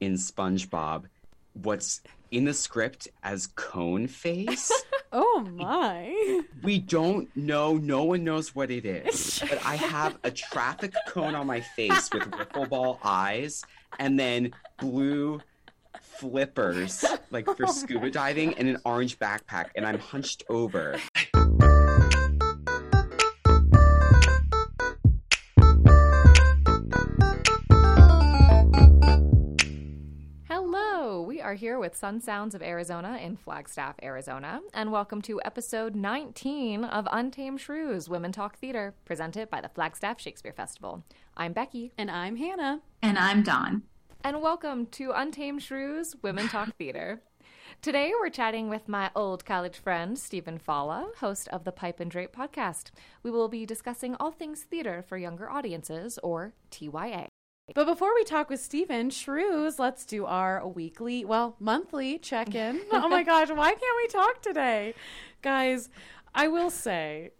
in SpongeBob what's in the script as cone face. oh my. We don't know, no one knows what it is. But I have a traffic cone on my face with wiffle ball eyes and then blue flippers like for Oh scuba diving and an orange backpack and I'm hunched over. Here with Sun Sounds of Arizona in Flagstaff, Arizona, and welcome to episode 19 of Untamed Shrews Women Talk Theater, presented by the Flagstaff Shakespeare Festival. I'm Becky, And I'm Hannah. And I'm Dawn. and welcome to Untamed Shrews Women Talk Theater. Today we're chatting with my old college friend, Stephen Falla, host of the Pipe and Drape podcast. We will be discussing all things theater for younger audiences, or TYA. But before we talk with Stephen Shrews, let's do our weekly, well, monthly check in. oh my gosh, why can't we talk today? Guys, I will say,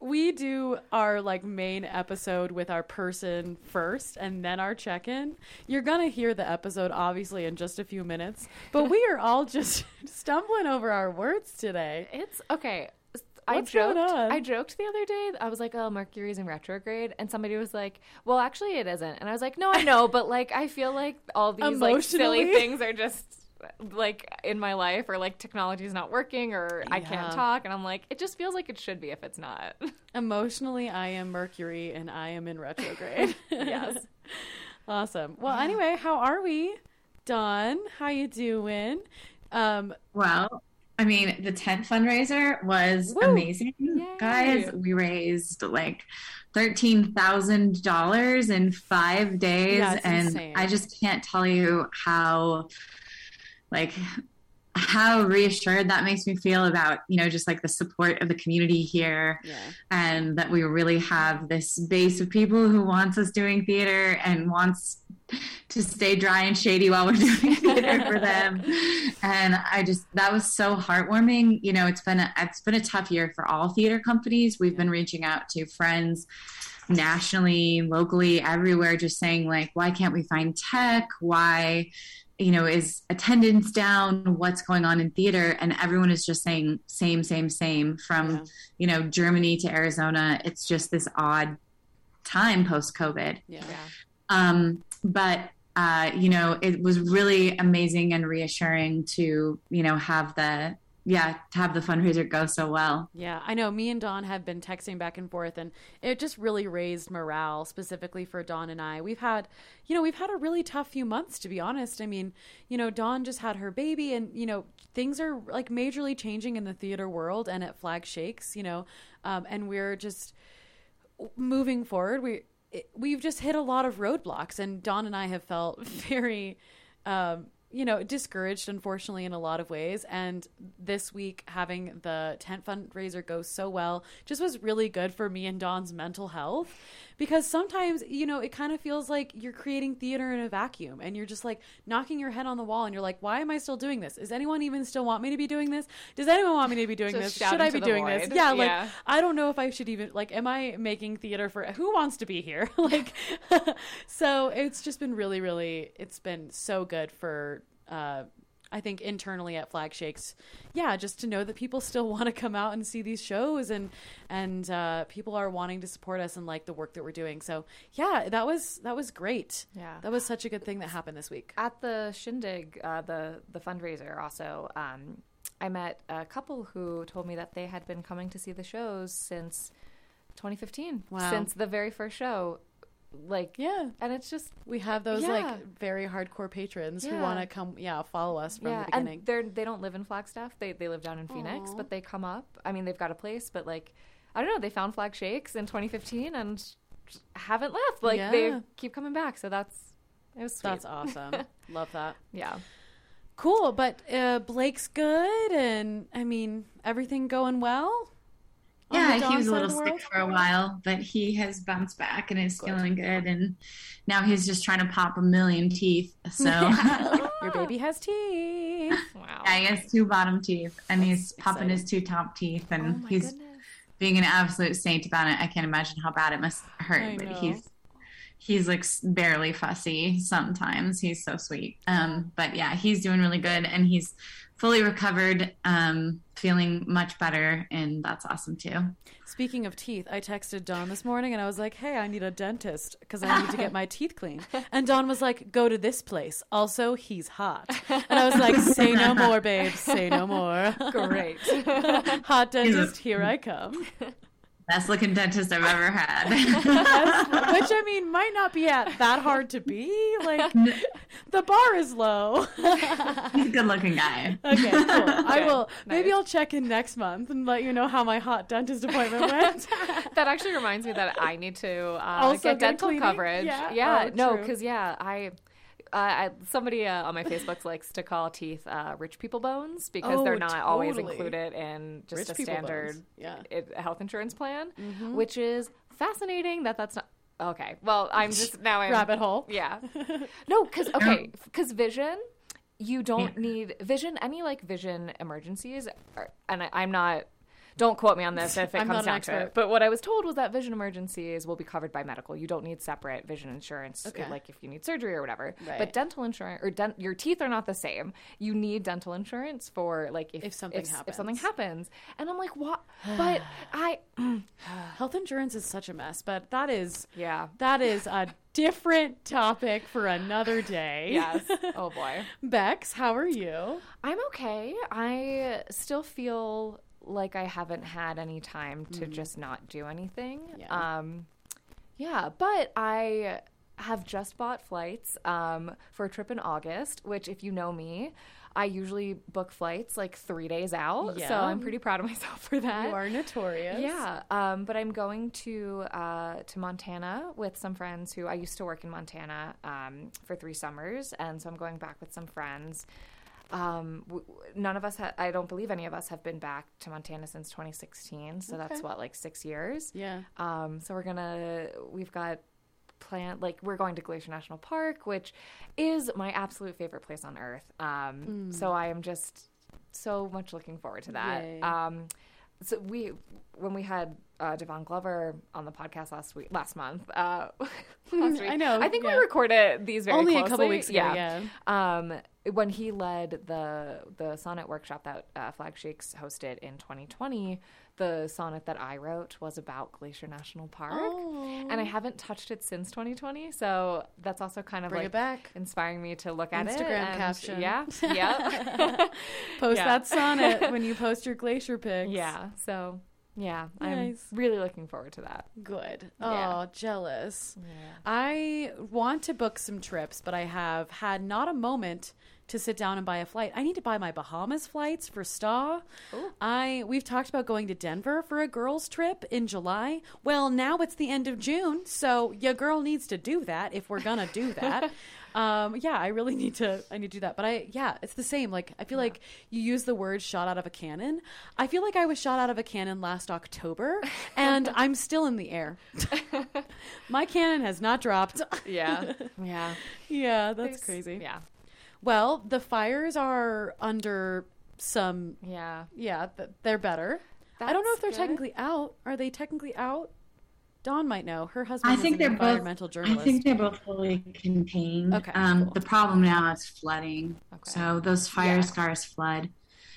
we do our like main episode with our person first and then our check-in. You're going to hear the episode obviously in just a few minutes, but we are all just stumbling over our words today. It's okay. I joked. I joked the other day. I was like, "Oh, Mercury's in retrograde," and somebody was like, "Well, actually, it isn't." And I was like, "No, I know, but like, I feel like all these like silly things are just like in my life, or like technology is not working, or I can't talk." And I'm like, it just feels like it should be if it's not. Emotionally, I am Mercury and I am in retrograde. Yes. awesome. Well, anyway, how are we? Dawn, how you doing? Um, Well, I mean, the tent fundraiser was Woo! amazing. Guys, we raised like $13,000 in five days. Yeah, and insane. I just can't tell you how, like, how reassured that makes me feel about, you know, just like the support of the community here. yeah. and that we really have this base of people who wants us doing theater and wants to stay dry and shady while we're doing theater for them. And i just that was so heartwarming. You know it's been a, it's been a tough year for all theater companies. We've been reaching out to friends nationally locally everywhere just saying like why can't we find tech? Why you know is attendance down? What's going on in theater? And everyone is just saying same same same from Yeah. you know germany to arizona. It's just this odd time post covid Yeah. Um, but uh, you know it was really amazing and reassuring to you know have the yeah to have the fundraiser go so well Yeah, I know. Me and Dawn have been texting back and forth, and it just really raised morale, specifically for Dawn and I. We've had, you know, we've had a really tough few months, to be honest. I mean, you know, Dawn just had her baby, and you know, things are like majorly changing in the theater world and at Flag Shakes, you know, um, and we're just moving forward. We it, we've just hit a lot of roadblocks, and Don and I have felt very. Um, you know, discouraged, unfortunately, in a lot of ways. And this week, having the tent fundraiser go so well just was really good for me and Don's mental health. Because sometimes, you know, it kind of feels like you're creating theater in a vacuum and you're just like knocking your head on the wall and you're like, why am I still doing this? Is anyone even still want me to be doing this? Does anyone want me to be doing Just this? Should I be doing this? void. Yeah, like, I don't know if I should even, like, am I making theater for who wants to be here? like, so it's just been really, really, it's been so good for, uh, I think internally at Flag Shakes, yeah, just to know that people still want to come out and see these shows and and uh, people are wanting to support us and like the work that we're doing. So yeah, that was that was great. Yeah. that was such a good thing that happened this week. At the shindig, uh, the the fundraiser, also, um, I met a couple who told me that they had been coming to see the shows since 2015, Wow. since the very first show. Like, Yeah, and it's just we have those Yeah. like very hardcore patrons who want to come, yeah, follow us from yeah, the beginning. and they're they don't live in Flagstaff. They they live down in Phoenix, Aw. but they come up. I mean, they've got a place, but like, I don't know. They found Flag Shakes in 2015 and haven't left. Like they keep coming back. So that's it was sweet. That's awesome. Love that. yeah. Cool, but uh, Blake's good, and I mean everything going well. Yeah he was a little sick world? for a while but he has bounced back and is Good. feeling good and now he's just trying to pop a million teeth so Your baby has teeth. Wow. yeah, he has two bottom teeth and he's popping exciting. his two top teeth and oh he's goodness. being an absolute saint about it. I can't imagine how bad it must hurt, but he's he's like barely fussy sometimes. He's so sweet. Um, but yeah, he's doing really good and he's fully recovered, um, feeling much better, and that's awesome too. Speaking of teeth, I texted Dawn this morning and I was like, "Hey, I need a dentist because I need to get my teeth cleaned." And Dawn was like, "Go to this place. Also, he's hot." And I was like, "Say no more, babe. Say no more." Great. hot dentist, here I come. Best looking dentist I've ever had. Which I mean might not be at that hard to be. Like the bar is low. he's a good looking guy. Okay, cool. I Good. will. Maybe I'll check in next month and let you know how my hot dentist appointment went. that actually reminds me that I need to uh, Also get get dental cleaning? coverage. Yeah? Oh, no, because yeah, I. Uh, I, somebody uh, on my Facebook likes to call teeth uh, rich people bones because Oh, they're not always included in just Rich a standard. Yeah. health insurance plan, Mm-hmm. which is fascinating that that's not okay. Well, I'm just now I'm Rabbit hole. Yeah, no, because okay, because vision, you don't need vision. Any like vision emergencies, are, and I, I'm not. Don't quote me on this if it comes down to it. But what I was told was that vision emergencies will be covered by medical. You don't need separate vision insurance, Okay. like if you need surgery or whatever. Right. But dental insurance or dent, your teeth are not the same. You need dental insurance for like if, If something if, something happens. happens. And I'm like, what? But I, Health insurance is such a mess, but that is yeah, that is a different topic for another day. yes. Oh boy. Bex, how are you? I'm okay. I still feel like I haven't had any time to just not do anything. Yeah. Um, yeah, but I have just bought flights um, for a trip in August, which, if you know me, I usually book flights like three days out. So I'm pretty proud of myself for that. You are notorious. Yeah, um, but I'm going to uh, to Montana with some friends who I used to work in Montana um, for three summers, and so I'm going back with some friends. Um, w- w- none of us, ha- I don't believe any of us have been back to Montana since 2016. So that's what, like six years. Yeah. Um, so we're gonna, we've got planned, like we're going to Glacier National Park, which is my absolute favorite place on earth. Um, so I am just so much looking forward to that. Um, so we, when we had uh, Devon Glover on the podcast last week, last month, uh, last week, I know, I think yeah. we recorded these very Only a couple weeks ago, yeah. Um, when he led the the sonnet workshop that uh, Flag Shakes hosted in 2020, the sonnet that I wrote was about Glacier National Park, Oh. and I haven't touched it since 2020. So that's also kind of Bring like inspiring me to look at it. Instagram caption. Yeah, yeah, Post Yeah. that sonnet when you post your glacier pics. yeah. So yeah, I'm really looking forward to that. Good. Yeah. Oh, jealous. I want to book some trips, but I have had not a moment to sit down and buy a flight. I need to buy my Bahamas flights for Sta. I we've talked about going to Denver for a girls trip in July. Well, now it's the end of June, so your girl needs to do that if we're gonna do that. um, yeah, I really need to. I need to do that. But I, yeah, it's the same. Like I feel like you use the word "shot out of a cannon." I feel like I was shot out of a cannon last October, and I'm still in the air. My cannon has not dropped. Yeah, yeah, yeah, that's crazy. Yeah, Well, the fires are under some. yeah. Yeah, th- they're better. I don't know if they're good. technically out. Are they technically out? Dawn might know. Her husband I is think an they're both. environmental I think they're both fully contained. Okay, Um, cool. The problem now is flooding. Okay. So those fire Yeah. scars flood.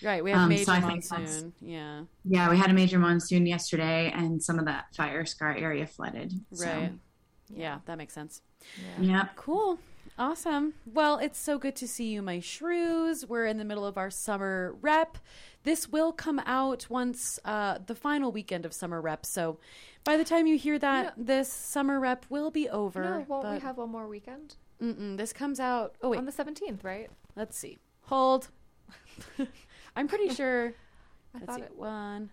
right, we have um, major so I think that's- monsoon. Yeah, Yeah, we had a major monsoon yesterday, and some of that fire scar area flooded. So, right. Yeah, that makes sense. Yep. Cool. Awesome. Well, it's so good to see you, my shrews. We're in the middle of our summer rep. This will come out once uh, the final weekend of summer rep. So by the time you hear that, this summer rep will be over. No, won't we have one more weekend Mm-mm, this comes out. Oh, wait. on the 17th, right? Let's see. Hold. I'm pretty sure. I Let's thought see. it. One,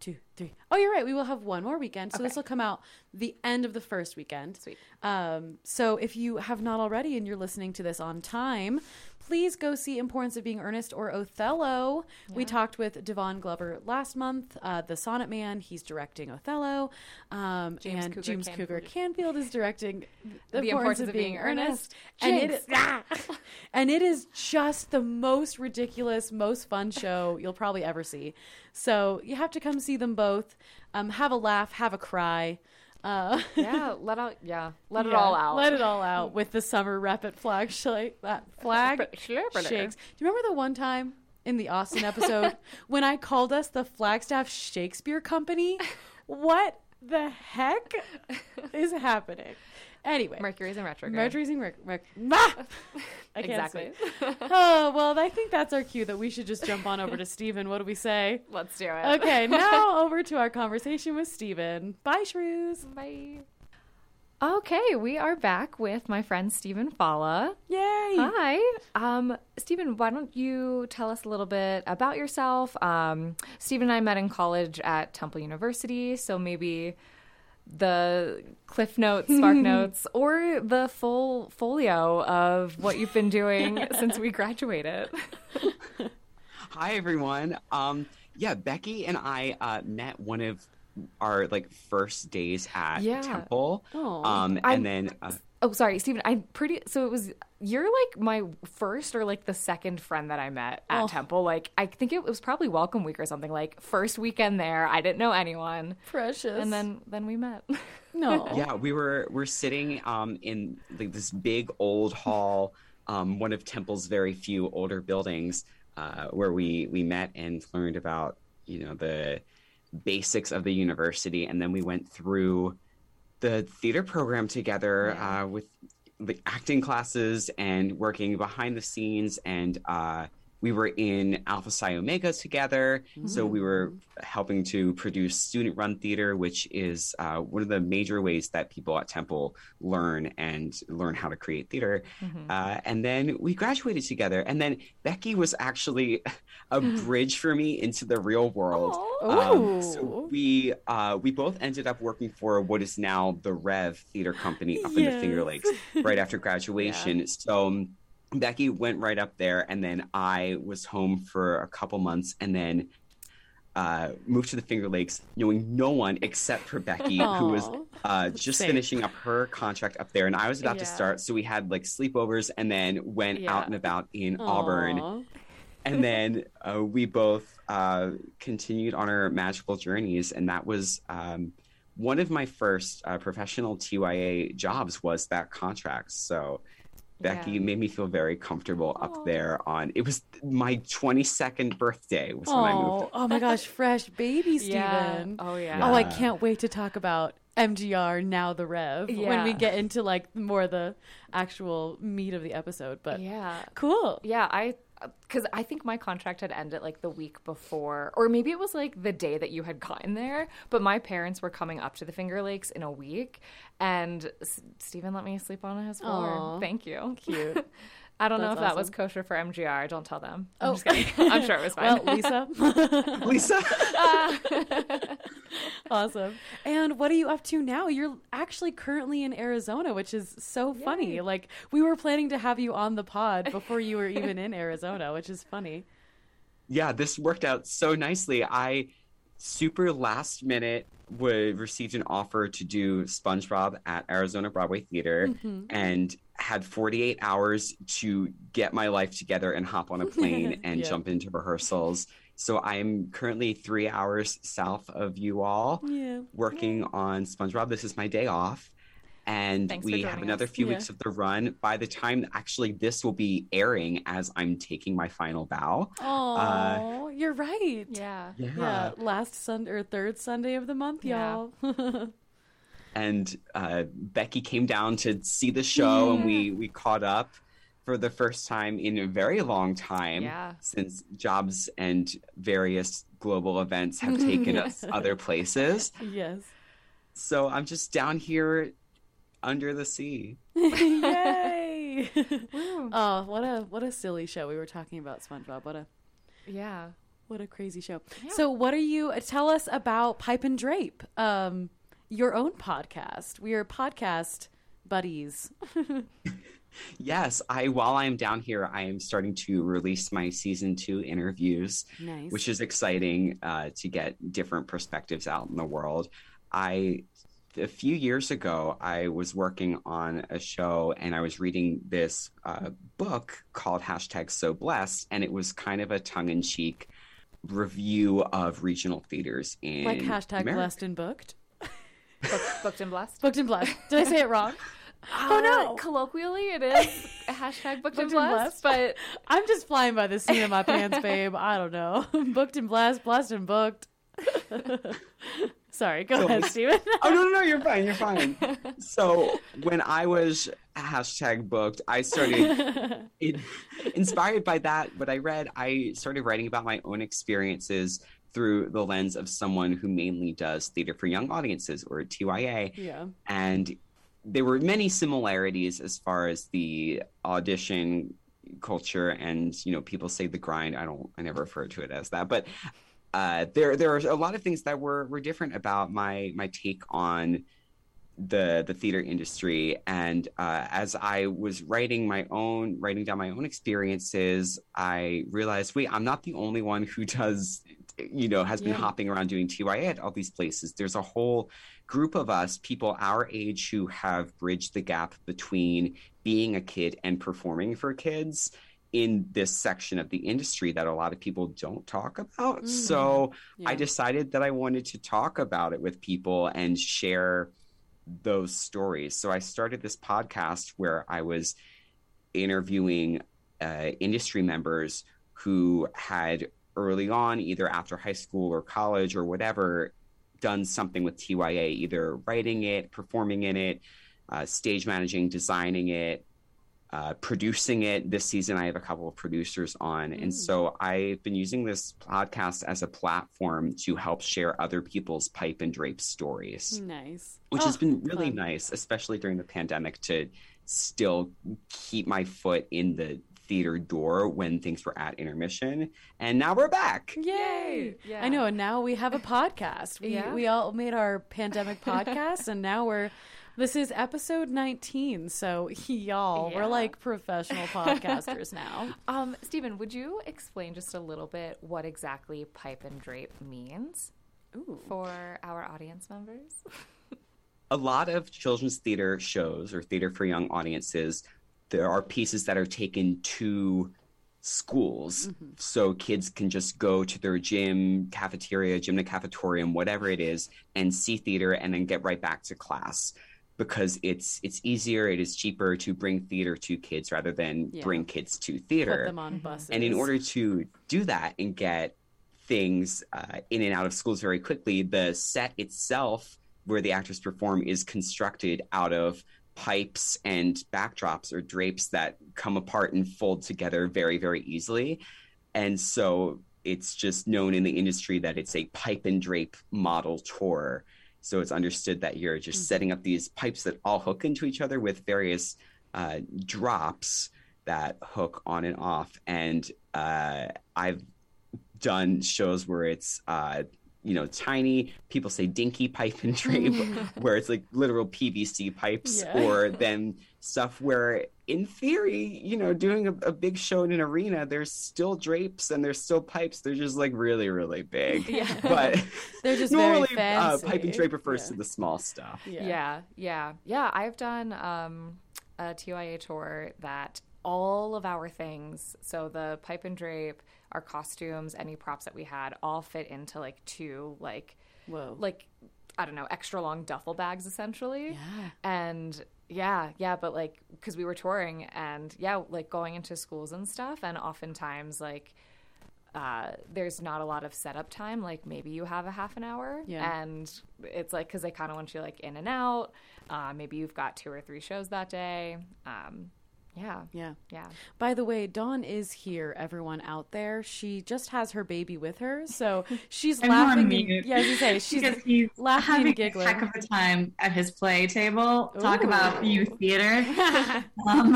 two, three. Oh, you're right. We will have one more weekend. So this will come out the end of the first weekend. Sweet. Um, so if you have not already and you're listening to this on time, please go see Importance of Being Earnest or Othello. We talked with Devon Glover last month, uh, the Sonnet Man. He's directing Othello. Um, James and Cougar James Canfield. Cougar Canfield is directing The Importance of Being Earnest. And it, and it is just the most ridiculous, most fun show you'll probably ever see. So you have to come see them both. Um, have a laugh, have a cry. Uh, Yeah, let out. Yeah, let it all out. Let it all out with the summer rapid flag shake. That flag shakes. Do you remember the one time in the Austin episode when I called us the Flagstaff Shakespeare Company? What the heck is happening? Anyway, Mercury's in retrograde. Mercury's in Merc- Merc-! Exactly. Oh well, I think that's our cue that we should just jump on over to Stephen. What do we say? Let's do it. Okay, now over to our conversation with Stephen. Bye, Shrews. Bye. Okay, we are back with my friend Stephen Falla. Yay! Hi. Um, Stephen, why don't you tell us a little bit about yourself? Um, Stephen and I met in college at Temple University, so maybe the cliff notes, spark notes, or the full folio of what you've been doing since we graduated. Hi everyone. Um, yeah, Becky and I uh, met one of our like first days at Yeah. Temple. Aw. Um, I'm- and then uh, Oh, sorry, Stephen. I'm pretty. So it was. You're like my first or like the second friend that I met at Oh. Temple. Like I think it was probably Welcome Week or something. Like first weekend there, I didn't know anyone, Precious. and then then we met. no. yeah, we were we're sitting um in like this big old hall, um, one of Temple's very few older buildings, uh, where we we met and learned about you know the basics of the university, and then we went through the theater program together Yeah. uh, with the acting classes and working behind the scenes and uh, we were in alpha psi omega together. So we were helping to produce student run theater which is uh, one of the major ways that people at temple learn and learn how to create theater. Uh, and then we graduated together. And then becky was actually a bridge for me into the real world. Um, so we uh, we both ended up working for what is now the Rev Theater Company up in the Finger Lakes right after graduation. So um, Becky went right up there, and then I was home for a couple months, and then uh, moved to the Finger Lakes, knowing no one except for Becky, who was uh, just Same. finishing up her contract up there, and I was about to start. So we had like sleepovers, and then went Yeah. out and about in Auburn and then uh, we both uh, continued on our magical journeys and that was um, one of my first uh, professional tya jobs was that contract so becky Yeah. made me feel very comfortable up there on it was my 22nd birthday was when i moved Oh, my gosh, fresh baby Yeah. Stephen. Oh yeah. Oh, I can't wait to talk about MGR now the Rev when we get into like more of the actual meat of the episode. But Yeah. cool. Yeah, I because I think my contract had ended like the week before, or maybe it was like the day that you had gotten there. But my parents were coming up to the Finger Lakes in a week, and S- Stephen let me sleep on his floor. Aw. Thank you. Cute. I don't know That's if that was kosher for MGR. Don't tell them. I'm Oh. just kidding. I'm sure it was fine. Well, Lisa. lisa awesome. And what are you up to now? You're actually currently in Arizona, which is so funny. Like we were planning to have you on the pod before you were even in Arizona, which is funny. yeah this worked out so nicely i super last minute would received an offer to do spongebob at arizona broadway theater Mm-hmm. and had 48 hours to get my life together and hop on a plane and Yeah. jump into rehearsals so i'm currently three hours south of you all Yeah. working on spongebob this is my day off and Thanks we have another us. few Yeah. weeks of the run by the time actually this will be airing as i'm taking my final bow Oh, you're right. yeah. Yeah, last Sunday or third Sunday of the month, Yeah. y'all. and uh, Becky came down to see the show, and we we caught up for the first time in a very long time Yeah. since jobs and various global events have taken us other places. yes. So I'm just down here under the sea. Yay! oh, what a what a silly show. We were talking about SpongeBob. What a Yeah. what a crazy show. So, what are you tell us about Pipe and Drape? Um your own podcast. We are podcast buddies. Yes, I while I'm down here, I am starting to release my season two interviews. Nice. which is exciting uh, to get different perspectives out in the world. I a few years ago, I was working on a show and I was reading this uh, book called hashtag So Blessed, and it was kind of a tongue in cheek review of regional theaters in like hashtag America. blessed and booked. Book, booked and blessed. Booked and blessed. Did I say it wrong? oh no. Oh, colloquially, it is a hashtag booked, and Booked and blessed, but I'm just flying by the seat of my pants, babe. I don't know. booked and blessed, blessed and booked. Sorry, go So- ahead, Stephen. oh no, no, no, you're fine, you're fine. So when I was hashtag booked, I started in, inspired by that. What I read, I started writing about my own experiences through the lens of someone who mainly does theater for young audiences or TYA. yeah. and there were many similarities as far as the audition culture and you know people say the grind i don't i never refer to it as that but uh, there there are a lot of things that were were different about my my take on the the theater industry and uh, as i was writing my own writing down my own experiences i realized wait i'm not the only one who does you know has been Yeah. hopping around doing tya at all these places there's a whole group of us people our age who have bridged the gap between being a kid and performing for kids in this section of the industry that a lot of people don't talk about Mhm. so yeah. I decided that I wanted to talk about it with people and share those stories. So I started this podcast where I was interviewing uh, industry members who had early on, either after high school or college or whatever, done something with TYA, either writing it, performing in it, uh, stage managing, designing it, uh, producing it. This season, I have a couple of producers on. And Mm. so I've been using this podcast as a platform to help share other people's pipe and drape stories, nice. which Oh, has been really fun. nice, especially during the pandemic, to still keep my foot in the theater door when things were at intermission. And now we're back. Yay! Yeah. I know, and now we have a podcast. We Yeah. we all made our pandemic podcast, and now we're this is episode nineteen. So y'all, Yeah. we're like professional podcasters now. Um, Stephen, would you explain just a little bit what exactly pipe and drape means Ooh, for our audience members? a lot of children's theater shows or theater for young audiences, there are pieces that are taken to schools. So kids can just go to their gym, cafeteria, gymnasium, cafetorium, whatever it is, and see theater and then get right back to class. Because it's it's easier, it is cheaper to bring theater to kids rather than Yeah. bring kids to put theater. them on buses. And in order to do that and get things uh, in and out of schools very quickly, the set itself, where the actors perform, is constructed out of pipes and backdrops or drapes that come apart and fold together very, very easily. And so it's just known in the industry that it's a pipe and drape model tour. So it's understood that you're just Mhm. setting up these pipes that all hook into each other with various uh, drops that hook on and off. And uh, I've done shows where it's uh, you know tiny. People say dinky pipe and drape, where it's like literal PVC pipes, Yeah. or then stuff where, in theory, you know, doing a, a big show in an arena, there's still drapes and there's still pipes. They're just like really, really big. yeah, But they're just normally, very uh, pipe and drape refers Yeah. to the small stuff. Yeah. Yeah, yeah, yeah. I've done um, a TYA tour that all of our things, so the pipe and drape, our costumes, any props that we had, all fit into like two like Whoa. like I don't know extra long duffel bags essentially. yeah. And yeah, yeah, but like because we were touring and yeah, like going into schools and stuff, and oftentimes like uh, there's not a lot of setup time. Like maybe you have a half an hour, Yeah. and it's like because they kind of want you like in and out. Uh, maybe you've got two or three shows that day. Um, yeah, Yeah. yeah. By the way, Dawn is here, everyone out there. She just has her baby with her, so she's I'm laughing. and- yeah, as you say, she's because he's laughing having and giggling. a heck of a time at his play table. Talk about youth theater. um,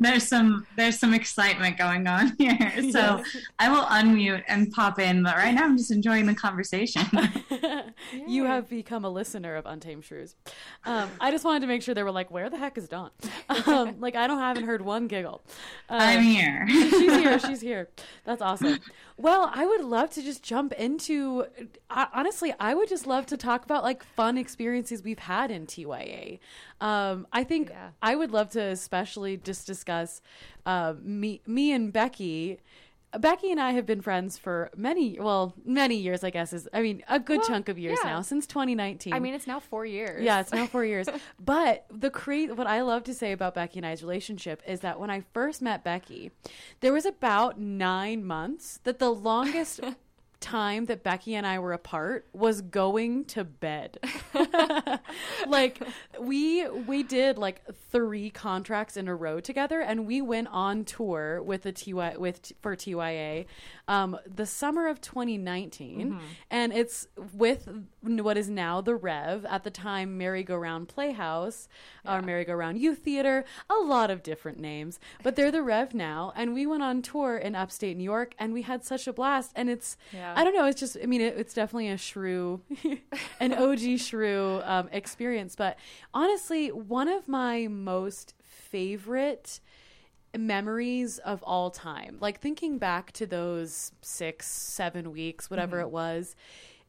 there's some there's some excitement going on here. So Yes. I will unmute and pop in, but right now I'm just enjoying the conversation. you have become a listener of Untamed Shrews. Um, I just wanted to make sure they were like, "Where the heck is Dawn?" Um, like, I don't haven't heard one giggle. Um, I'm here. she's here. She's here. That's awesome. Well, I would love to just jump into. Uh, honestly, I would just love to talk about like fun experiences we've had in TYA. Um, I think Yeah. I would love to especially just discuss uh, me, me and Becky. Becky and I have been friends for many, well, many years, I guess is, I mean, a good Well, chunk of years yeah. now, since 2019. I mean, it's now four years. yeah, it's now four years. But the cra- what I love to say about Becky and I's relationship is that when I first met Becky, there was about nine months that the longest time that Becky and I were apart was going to bed. like we we did like three contracts in a row together and we went on tour with the TY with for TYA um the summer of 2019 and it's with what is now the Rev at the time Merry-Go-Round Playhouse or Merry-Go-Round Youth Theater a lot of different names but they're the Rev now and we went on tour in upstate New York and we had such a blast and it's Yeah. I don't know. It's just, I mean, it, it's definitely a shrew, an OG shrew um, experience. But honestly, one of my most favorite memories of all time, like thinking back to those six, seven weeks, whatever mm-hmm. it was,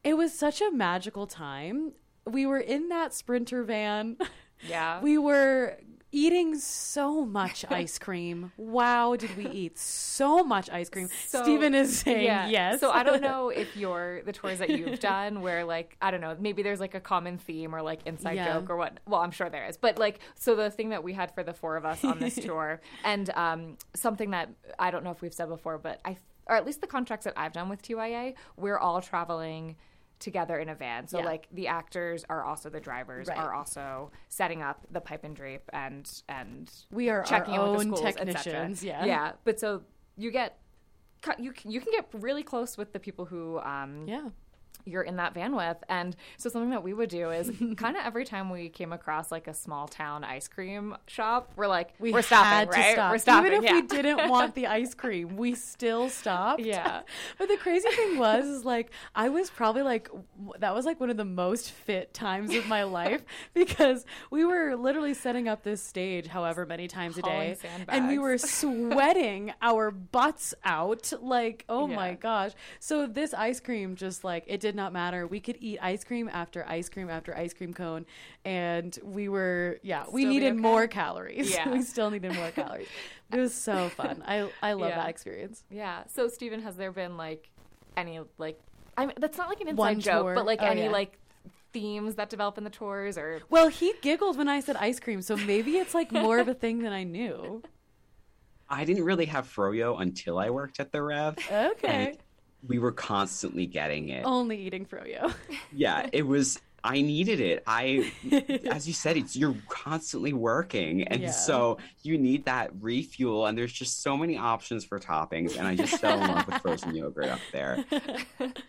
it was such a magical time. We were in that sprinter van. Yeah. We were eating so much ice cream. Wow, did we eat so much ice cream? So- Stephen is saying yeah. yes. So I don't know if you're the tours that you've done where like I don't know, maybe there's like a common theme or like inside Yeah. joke or what. Well, I'm sure there is. But like so the thing that we had for the four of us on this tour and um something that I don't know if we've said before, but I or at least the contracts that I've done with TYA, we're all traveling together in a van. So Yeah. like the actors are also the drivers Right. are also setting up the pipe and drape and and We are checking our in with own the schools, technicians. Yeah. Yeah, but so you get you you can get really close with the people who um Yeah. You're in that van with and so something that we would do is kind of every time we came across like a small town ice cream shop we're like We are stopping had to right stop. we're stopping Even if yeah. we didn't want the ice cream, we still stopped. Yeah. but the crazy thing was, is like I was probably like that was like one of the most fit times of my life because we were literally setting up this stage however many times a day, and we were sweating our butts out. Like, oh my gosh! So this ice cream, just like it did not matter. We could eat ice cream after ice cream after ice cream cone, and we were yeah, we Still be needed okay? more calories. Yeah. we still needed more calories. It was so fun. I I love Yeah. that experience. yeah so Stephen has there been like any like I mean that's not like an inside One joke tour? but like Oh, any yeah. like themes that develop in the tours or Well, he giggled when I said ice cream, so maybe it's like more of a thing than I knew. I didn't really have froyo until I worked at the Rev. Okay. We were constantly getting it. Only eating froyo. Yeah, it was. I needed it. I, as you said, it's you're constantly working, and Yeah. so you need that refuel. And there's just so many options for toppings, and I just fell in love with frozen yogurt up there.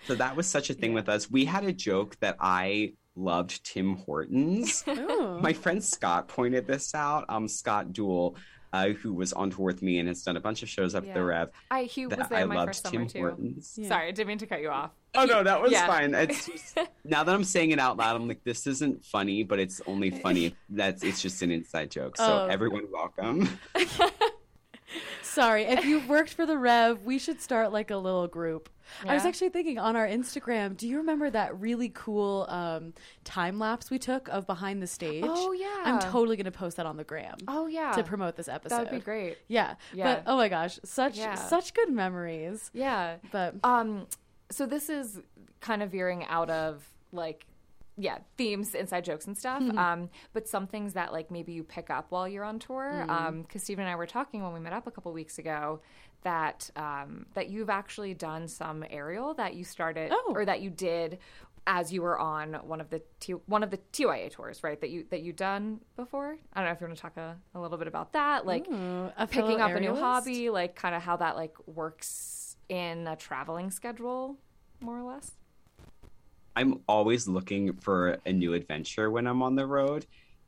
So that was such a thing with us. We had a joke that I loved Tim Hortons. Ooh. My friend Scott pointed this out. Um, Scott Duell, uh, who was on tour with me and has done a bunch of shows up Yeah. the Rev. I he was That there I my loved first Tim summer too Hortons. Yeah. sorry I didn't mean to cut you off Oh no, that was Yeah. fine. It's just, now that I'm saying it out loud, I'm like, this isn't funny, but it's only funny that it's just an inside joke. So Oh. everyone, welcome. Sorry, if you've worked for the Rev, we should start like a little group. I was actually thinking on our Instagram. Do you remember that really cool um, time lapse we took of behind the stage? Oh, yeah. I'm totally gonna post that on the gram oh yeah to promote this episode. that would be great Yeah. Yeah. But oh my gosh, such Yeah. such good memories. yeah But Um, so this is kind of veering out of like, yeah, themes, inside jokes, and stuff. Um, but some things that like maybe you pick up while you're on tour. Um, because Stephen and I were talking when we met up a couple weeks ago that um that you've actually done some aerial that you started Oh. or that you did as you were on one of the T- one of the TYA tours, right? That you that you done before. I don't know if you want to talk a, a little bit about that, like Ooh, picking up a new hobby, like kind of how that like works in a traveling schedule, more or less. I'm always looking for a new adventure when I'm on the road.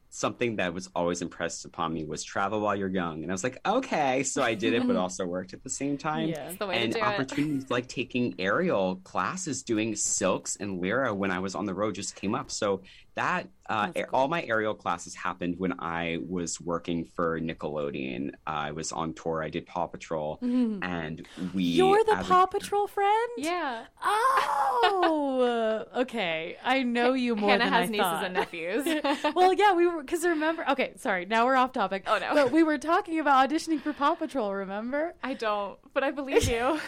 Something that was always impressed upon me was travel while you're young. And I was like, okay. So I did it, but also worked at the same time. Yeah. The and do it. opportunities like taking aerial classes doing silks and lyra when i was on the road just came up so that uh, That's all my aerial classes happened when I was working for Nickelodeon. Uh, I was on tour. I did Paw Patrol, and we. You're the as a- Paw Patrol friend? Yeah. Oh, okay. I know you more Hannah than has I nieces thought. and nephews. well, yeah, we were because remember. Okay, sorry. Now we're off topic. Oh, no. But we were talking about auditioning for Paw Patrol. Remember? I don't, but I believe you.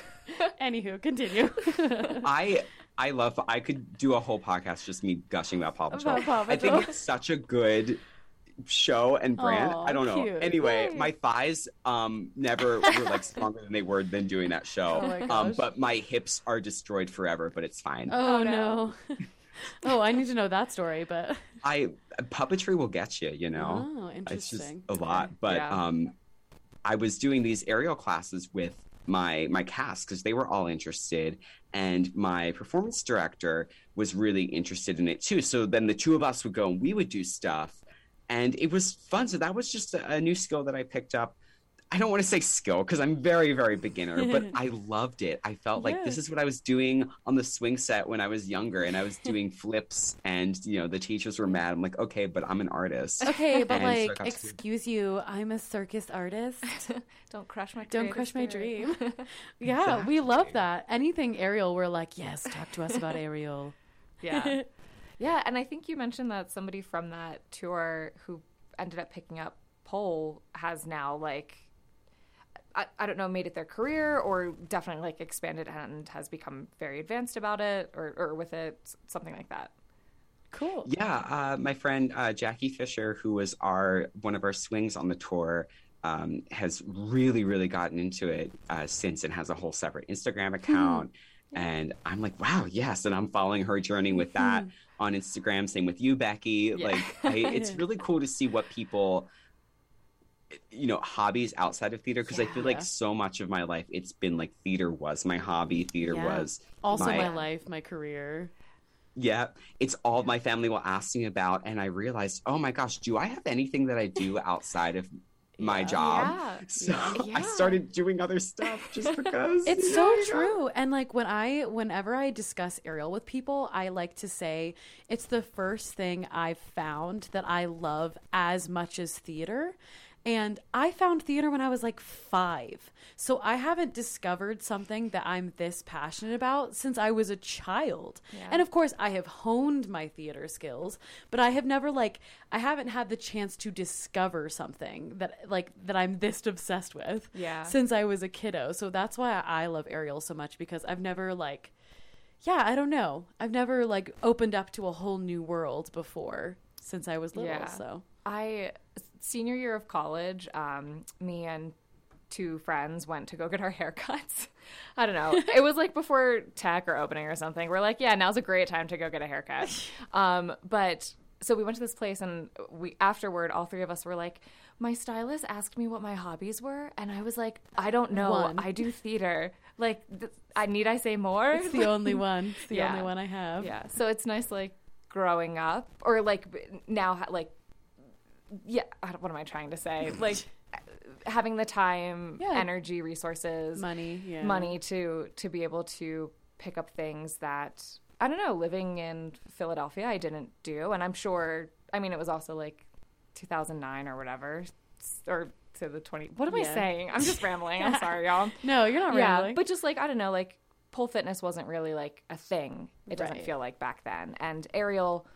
Anywho, continue. I I love. I could do a whole podcast just me gushing about Paw Patrol. About Paw I think it's such a good show and brand. Aw, I don't know. cute. Anyway, Yay. my thighs um never were like stronger than they were than doing that show. Oh um, but my hips are destroyed forever. But it's fine. oh Oh, no. no. oh, I need to know that story, but I puppetry will get you. You know. oh, interesting. it's just a lot but Yeah. um i was doing these aerial classes with my my cast because they were all interested and my performance director was really interested in it too. So then the two of us would go and we would do stuff and it was fun. So that was just a, a new skill that i picked up i don't want to say skill because i'm very very beginner but i loved it i felt like this is what i was doing on the swing set when i was younger and i was doing flips and you know the teachers were mad i'm like okay but i'm an artist Okay, but And so I like, to- excuse you, I'm a circus artist. don't crush my Don't creative crush my dream. Yeah, we love that. Anything aerial, we're like, yes, talk to us about aerial. Yeah. Yeah, and I think you mentioned that somebody from that tour who ended up picking up pole has now like I, I don't know, made it their career or definitely like expanded and has become very advanced about it or, or with it, something like that. Cool. Yeah, uh, my friend uh, Jackie Fisher, who was our one of our swings on the tour, um, has really, really gotten into it uh, since and has a whole separate Instagram account. And I'm like, wow, yes, and I'm following her journey with that on Instagram. Same with you, Becky. Like, I, it's really cool to see what people, you know, hobbies outside of theater because I feel like so much of my life it's been like theater was my hobby. Theater Yeah. was Also, my, my life, my career. yeah, it's all my family will ask me about, and I realized, oh my gosh, do I have anything that I do outside of my Yeah. job? Yeah. So Yeah. I started doing other stuff just because It's so true. And like when I whenever I discuss aerial with people, I like to say it's the first thing I've found that I love as much as theater. And I found theater when I was like 5. So I haven't discovered something that I'm this passionate about since I was a child. Yeah. And of course, I have honed my theater skills, but I have never like I haven't had the chance to discover something that like that I'm this obsessed with Yeah. since I was a kiddo. So that's why I love aerial so much because I've never like yeah, I don't know. I've never like opened up to a whole new world before since I was little. Yeah. So I senior year of college, um, me and two friends went to go get our haircuts. I don't know. It was like before tech or opening or something. We're like, yeah, now's a great time to go get a haircut. Um, but so we went to this place and we afterward all three of us were like my stylist asked me what my hobbies were and I was like I don't know One. I do theater like th- I need I say more it's the only one. It's the Yeah. only one I have. yeah so it's nice like growing up or like now like yeah what am i trying to say like having the time Yeah. energy resources Money, yeah. money to to be able to pick up things that i don't know living in philadelphia i didn't do and i'm sure i mean it was also like 2009 or whatever or to the 20 what am i saying i'm just rambling i'm sorry y'all No, you're not yeah, rambling. but just like I don't know, like pole fitness wasn't really like a thing. It doesn't Right. feel like back then. And aerial,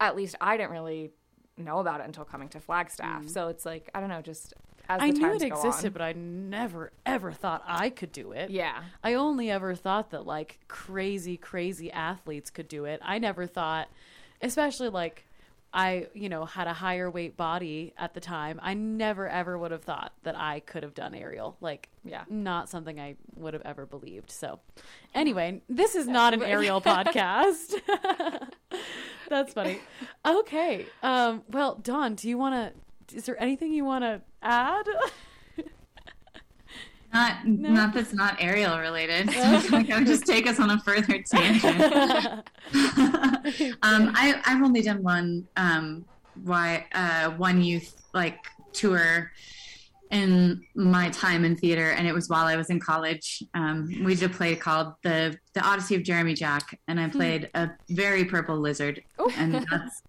at least I didn't really know about it until coming to Flagstaff. So it's like I don't know, just as Mm. I knew it existed, on. but I never ever thought I could do it. yeah, I only ever thought that like crazy, crazy athletes could do it. I never thought, especially like I, you know, had a higher weight body at the time. I never ever would have thought that I could have done aerial. Like, Yeah. not something I would have ever believed. So, anyway, this is not an aerial podcast. That's funny. Okay. Um, well, Dawn, do you want to? Is there anything you want to add? Not, not that's not aerial related. So like I would just take us on a further tangent. um, I, I've only done one, um, why, uh, one youth like tour in my time in theater, and it was while I was in college. Um, we did a play called the the Odyssey of Jeremy Jack, and I played a very purple lizard, and that's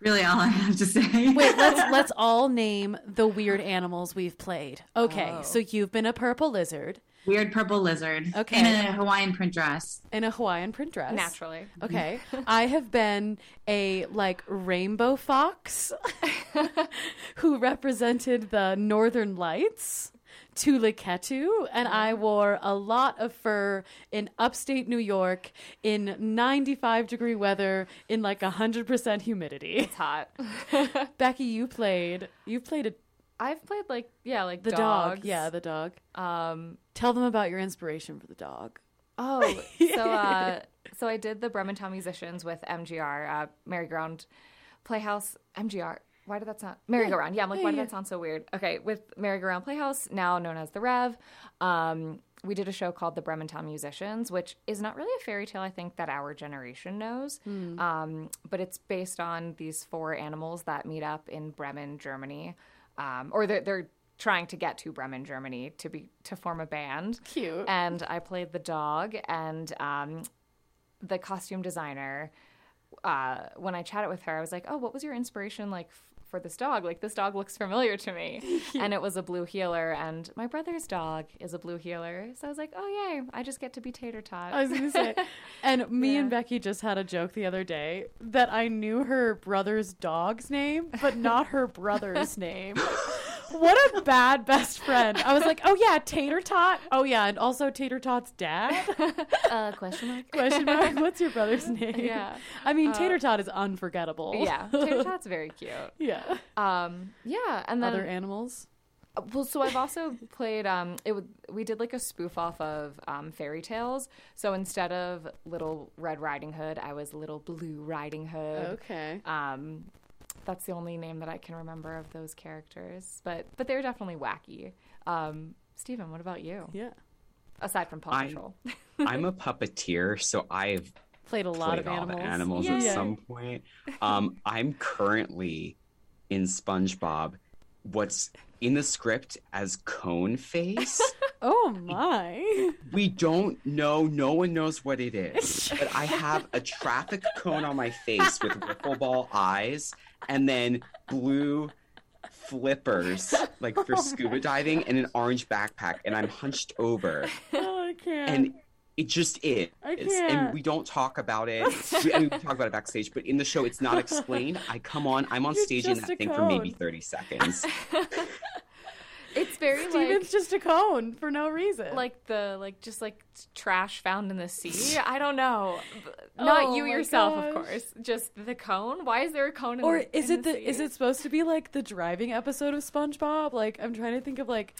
really all I have to say. Wait, let's let's all name the weird animals we've played. Okay, Oh. so you've been a purple lizard Weird purple lizard. Okay. In a Hawaiian print dress. in a Hawaiian print dress. Naturally. Okay. I have been a like rainbow fox who represented the northern lights. Tulikettu, and I wore a lot of fur in upstate New York in 95 degree weather in like 100% humidity. It's hot. Becky, you played you played a, I've played like yeah, like the dogs. dog. Yeah, the dog. Um. Tell them about your inspiration for the dog. Oh, so uh, so I did the Bremen Town Musicians with MGR, uh, Merry-Go-Round Playhouse, MGR. Why did that sound merry-go-round? Yeah, I'm like, why did that sound so weird? Okay, with Merry-Go-Round Playhouse, now known as the Rev, um, we did a show called the Bremen Town Musicians, which is not really a fairy tale. I think that our generation knows, um, but it's based on these four animals that meet up in Bremen, Germany, um, or they're, they're trying to get to Bremen, Germany, to be to form a band Cute. and I played the dog and um, the costume designer. Uh, when I chatted with her, I was like, "Oh, what was your inspiration like f- for this dog? Like this dog looks familiar to me." and it was a blue heeler, and my brother's dog is a blue heeler. So I was like, "Oh yay! I just get to be Tater Tot." I was gonna say, and me and Becky just had a joke the other day that I knew her brother's dog's name, but not her brother's name. What a bad best friend! I was like, oh yeah, Tater Tot. Oh yeah, and also Tater Tot's dad. uh, question mark. Question mark. What's your brother's name? Yeah. I mean, Tater Tot is unforgettable. yeah, Tater Tot's very cute. yeah. Um, yeah, and then Other animals. Well, so I've also played. Um, it would we did like a spoof off of um, fairy tales. So instead of Little Red Riding Hood, I was Little Blue Riding Hood. Okay. Um, that's the only name that I can remember of those characters. But but they're definitely wacky. Um, Stephen, what about you? Yeah. Aside from Paw I- Patrol, I'm a puppeteer, so I've Played a lot played of all animals. the animals Yay. at some point. Um, I'm currently in SpongeBob. What's in the script as Cone Face? Oh my. we don't know. No one knows what it is. But I have a traffic cone on my face with wiffle ball eyes, and then blue flippers, like for scuba diving, and an orange backpack, and I'm hunched over. oh, I can't. and it just is. I and we don't talk about it. We, I mean, we talk about it backstage, but in the show, it's not explained. I come on, I'm on You're stage in that thing for maybe 30 seconds. it's very Stephen's like just a cone for no reason. like the like just like trash found in the sea. I don't know. Oh not Oh you yourself, of course. Just the cone. Why is there a cone? In or the, is it the is it supposed to be like the driving episode of SpongeBob? Like I'm trying to think of like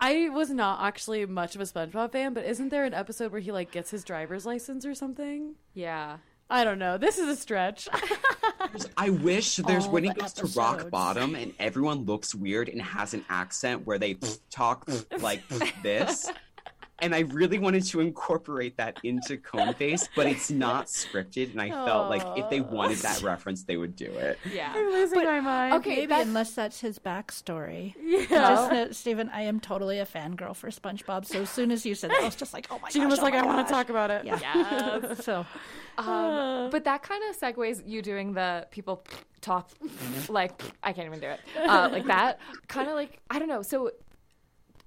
I was not actually much of a SpongeBob fan, but isn't there an episode where he like gets his driver's license or something? Yeah. I don't know. This is a stretch. I wish there's All when he the goes to rock bottom and everyone looks weird and has an accent where they talk like this. And I really wanted to incorporate that into Cone Face, but it's not scripted. And I felt like if they wanted that reference, they would do it. Yeah. I'm losing my mind. okay, Maybe that's- unless that's his backstory. Yeah. Just that, Stephen, I am totally a fangirl for SpongeBob. So as soon as you said that, I was just like, oh my Gina gosh. was oh like, my I want to talk about it. Yeah. Yes. So Um, but that kind of segues you doing the people talk like I can't even do it uh, like that kind of like I don't know. So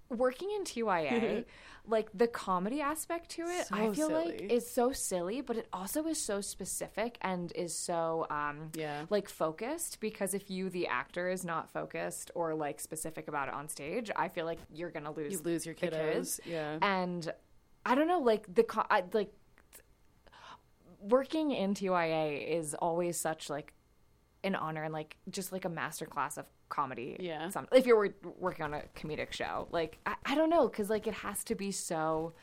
working in TYA, like the comedy aspect to it, I So feel like silly. is so silly, but it also is so specific and is so um Yeah. like focused because if you the actor is not focused or like specific about it on stage, I feel like you're gonna lose You lose your the kids. kiddos. Yeah. And I don't know, like the co- I, like working in TYA is always such like an honor and like just like a master class of comedy. Yeah. Some, if you're working on a comedic show, like I, I don't know, because like it has to be so.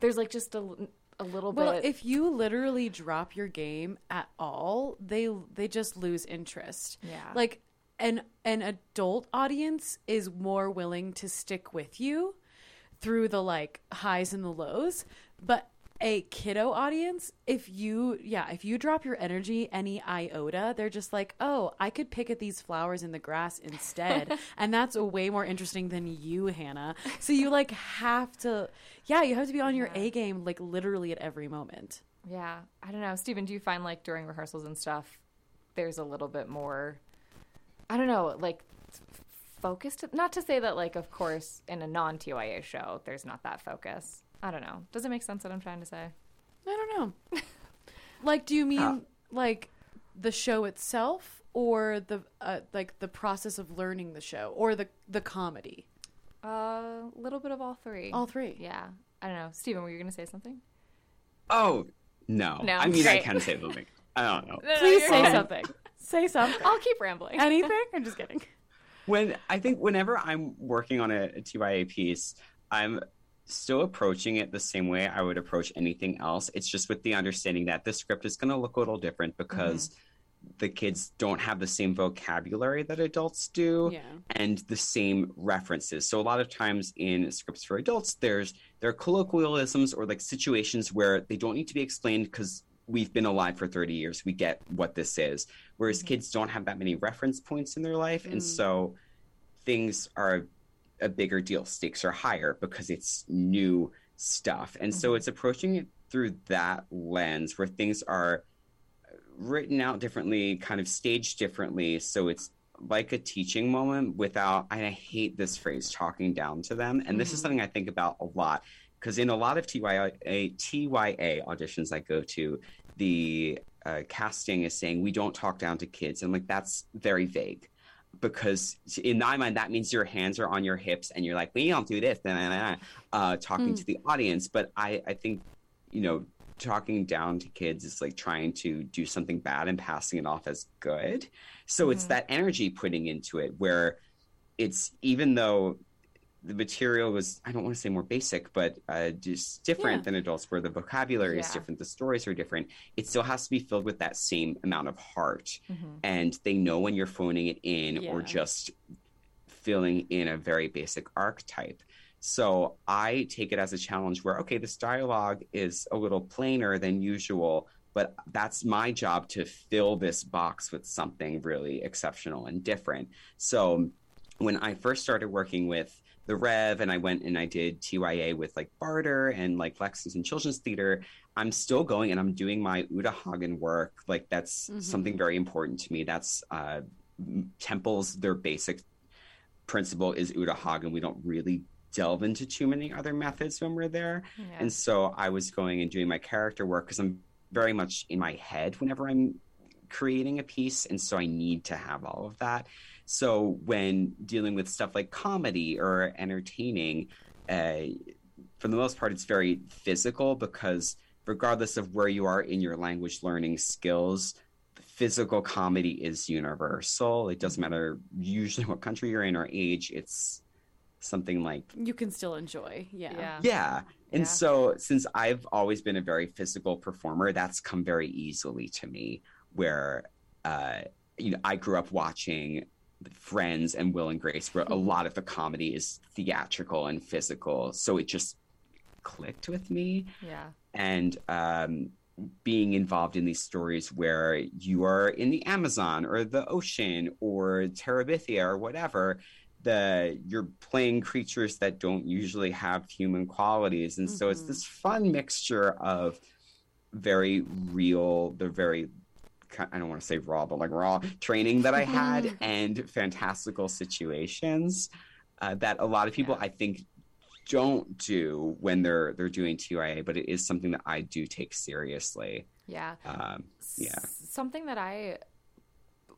There's like just a a little Well, bit. if you literally drop your game at all, they they just lose interest. Yeah. Like an an adult audience is more willing to stick with you through the like highs and the lows, but a kiddo audience, if you yeah, if you drop your energy any iota, they're just like, "Oh, I could pick at these flowers in the grass instead." and that's way more interesting than you, Hannah. So you like have to yeah, you have to be on your A game like literally at every moment. yeah, I don't know, Stephen. Do you find like during rehearsals and stuff, there's a little bit more I don't know, like f- focused not to say that like of course in a non TYA show there's not that focus. I don't know. Does it make sense what I'm trying to say? I don't know. like, do you mean Uh, like the show itself, or the uh, like the process of learning the show, or the the comedy? A uh, little bit of all three. All three. Yeah. I don't know. Stephen. were you going to say something? Oh no. No, I mean, I great. can say something. I don't know. Please say fine. something. Say something. I'll keep rambling. Anything? I'm just kidding. when I think whenever I'm working on a, a TYA piece, I'm still approaching it the same way I would approach anything else. It's just with the understanding that the script is going to look a little different because mm-hmm. the kids don't have the same vocabulary that adults do Yeah. and the same references. So a lot of times in scripts for adults, there's there are colloquialisms or like situations where they don't need to be explained because we've been alive for 30 years. We get what this is. Whereas mm-hmm. kids don't have that many reference points in their life. And mm. so things are a bigger deal. Stakes are higher because it's new stuff. And so it's approaching it through that lens where things are written out differently, kind of staged differently. So it's like a teaching moment without, and I hate this phrase, talking down to them. And this is something I think about a lot because in a lot of TYA, TYA auditions I go to, the uh, casting is saying we don't talk down to kids. And like, that's very vague because in my mind that means your hands are on your hips and you're like we don't do this and uh, talking to the audience. But I, I think you know talking down to kids is like trying to do something bad and passing it off as good. So it's that energy putting into it where it's even though the material was i don't want to say more basic but uh, just different Yeah. than adults where the vocabulary is different the stories are different it still has to be filled with that same amount of heart Mhm. and they know when you're phoning it in or just filling in a very basic archetype. So I take it as a challenge where, okay, this dialogue is a little plainer than usual, but that's my job to fill this box with something really exceptional and different. So when I first started working with the Rev and I went and I did TYA with like Barter and like Lexington Children's Theater, I'm still going and I'm doing my Uta Hagen work. Like that's Mhm. something very important to me. That's uh, temples, their basic principle is Uta Hagen. We don't really delve into too many other methods when we're there. Yeah. And so I was going and doing my character work because I'm very much in my head whenever I'm creating a piece. And so I need to have all of that. So when dealing with stuff like comedy or entertaining, uh, for the most part, it's very physical because regardless of where you are in your language learning skills, physical comedy is universal. It doesn't matter usually what country you're in or age. It's something like You can still enjoy. Yeah. yeah. yeah. And Yeah. so, since I've always been a very physical performer, that's come very easily to me. Where, uh, you know, I grew up watching Friends and Will and Grace, where a lot of the comedy is theatrical and physical. So it just clicked with me. Yeah. And um, being involved in these stories where you are in the Amazon or the ocean or Terabithia or whatever, the you're playing creatures that don't usually have human qualities, and so it's Mhm. this fun mixture of very real, the very I don't want to say raw, but like raw training that I had and fantastical situations uh, that a lot of people Yeah. I think don't do when they're they're doing TYA, but it is something that I do take seriously. Yeah. Um, yeah. Something that I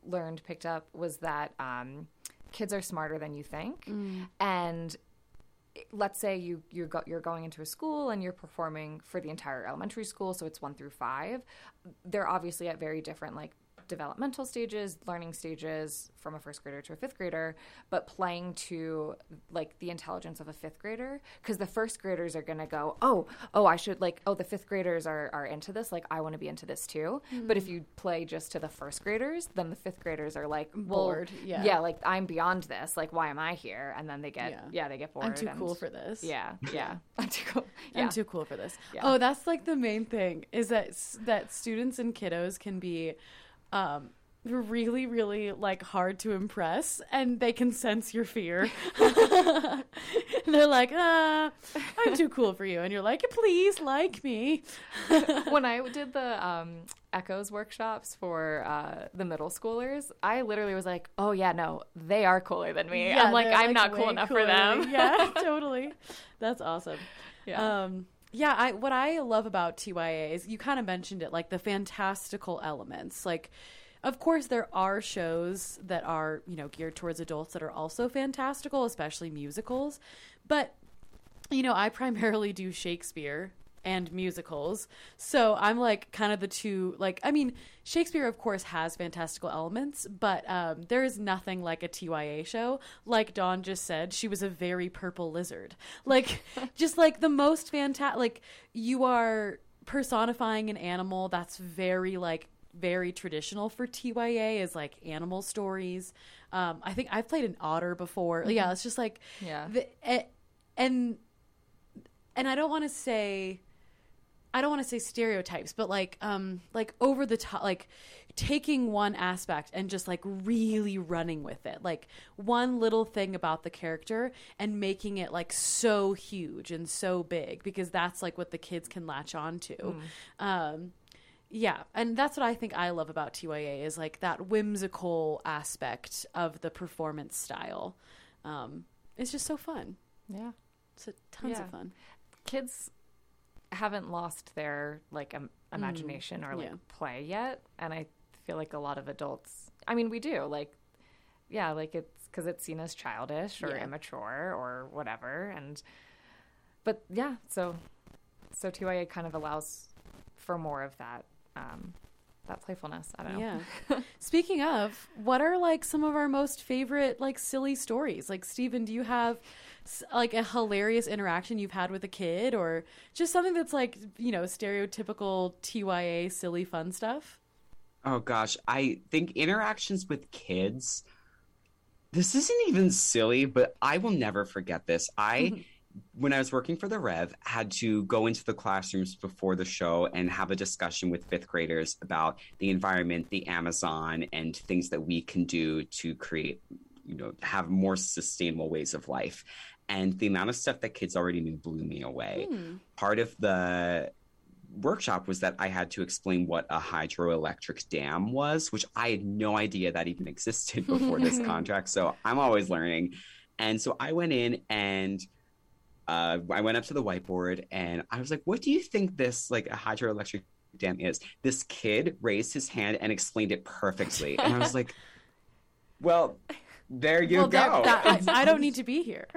learned, picked up, was that um, kids are smarter than you think. Mm. And i- let's say you you go, you're going into a school and you're performing for the entire elementary school, so it's one through five. They're obviously at very different like developmental stages, learning stages from a first grader to a fifth grader, but playing to like the intelligence of a fifth grader because the first graders are going to go, "Oh, oh, I should like oh, the fifth graders are are into this, like I want to be into this too." But if mm. you play just to the first graders, then the fifth graders are like well, Bored, yeah. Yeah, like I'm beyond this. Like why am I here? And then they get Yeah. yeah, they get bored. I'm too and- cool for this. Yeah, yeah. I'm too cool. Yeah. I'm too cool for this. Yeah. Oh, that's like the main thing is that that students and kiddos can be um, really, really like hard to impress, and they can sense your fear. they're like, ah, I'm too cool for you, and you're like, please like me. when I did the um, Echoes workshops for uh, the middle schoolers, I literally was like, "Oh yeah, no, they are cooler than me." I'm like, I'm not cool enough cooler for them. Yeah, totally. That's awesome. Yeah. Um, yeah, I what I love about TYA is you kind of mentioned it, like the fantastical elements. Like, of course, there are shows that are you know geared towards adults that are also fantastical, especially musicals. But you know, I primarily do Shakespeare and musicals. So I'm like kind of the two like I mean, Shakespeare of course has fantastical elements, but um, there is nothing like a TYA show. Like Dawn just said, she was a very purple lizard. Like just like the most fantastic like you are personifying an animal that's very like very traditional for TYA is like animal stories. Um, I think I've played an otter before. Yeah, it's just like Yeah. the, eh, and and I don't want to say I don't want to say stereotypes, but like um like over the top like taking one aspect and just like really running with it. Like one little thing about the character and making it like so huge and so big because that's like what the kids can latch on to. Um yeah, and that's what I think I love about TYA is like that whimsical aspect of the performance style. Um, it's just so fun. yeah. It's a, tons Yeah. of fun. Kids haven't lost their like um, imagination or like yeah. play yet, and I feel like a lot of adults. I mean, we do like, yeah, like it's because it's seen as childish or Yeah. immature or whatever, and but yeah, so so TYA kind of allows for more of that um, that playfulness. I don't know. Yeah. Speaking of, what are like some of our most favorite like silly stories? Like Stephen, do you have like a hilarious interaction you've had with a kid or just something that's like, you know, stereotypical TYA silly fun stuff? Oh gosh, I think interactions with kids. This isn't even silly, but I will never forget this. I, when I was working for the Rev, I had to go into the classrooms before the show and have a discussion with fifth graders about the environment, the Amazon, and things that we can do to create, you know, have more sustainable ways of life. And the amount of stuff that kids already knew blew me away. Hmm. Part of the workshop was that I had to explain what a hydroelectric dam was, which I had no idea that even existed before this contract. So I'm always learning. And so I went in and uh, I went up to the whiteboard and I was like, what do you think this like a hydroelectric dam is? This kid raised his hand and explained it perfectly. And I was like, well, there you well, go. that- that- I, I don't need to be here.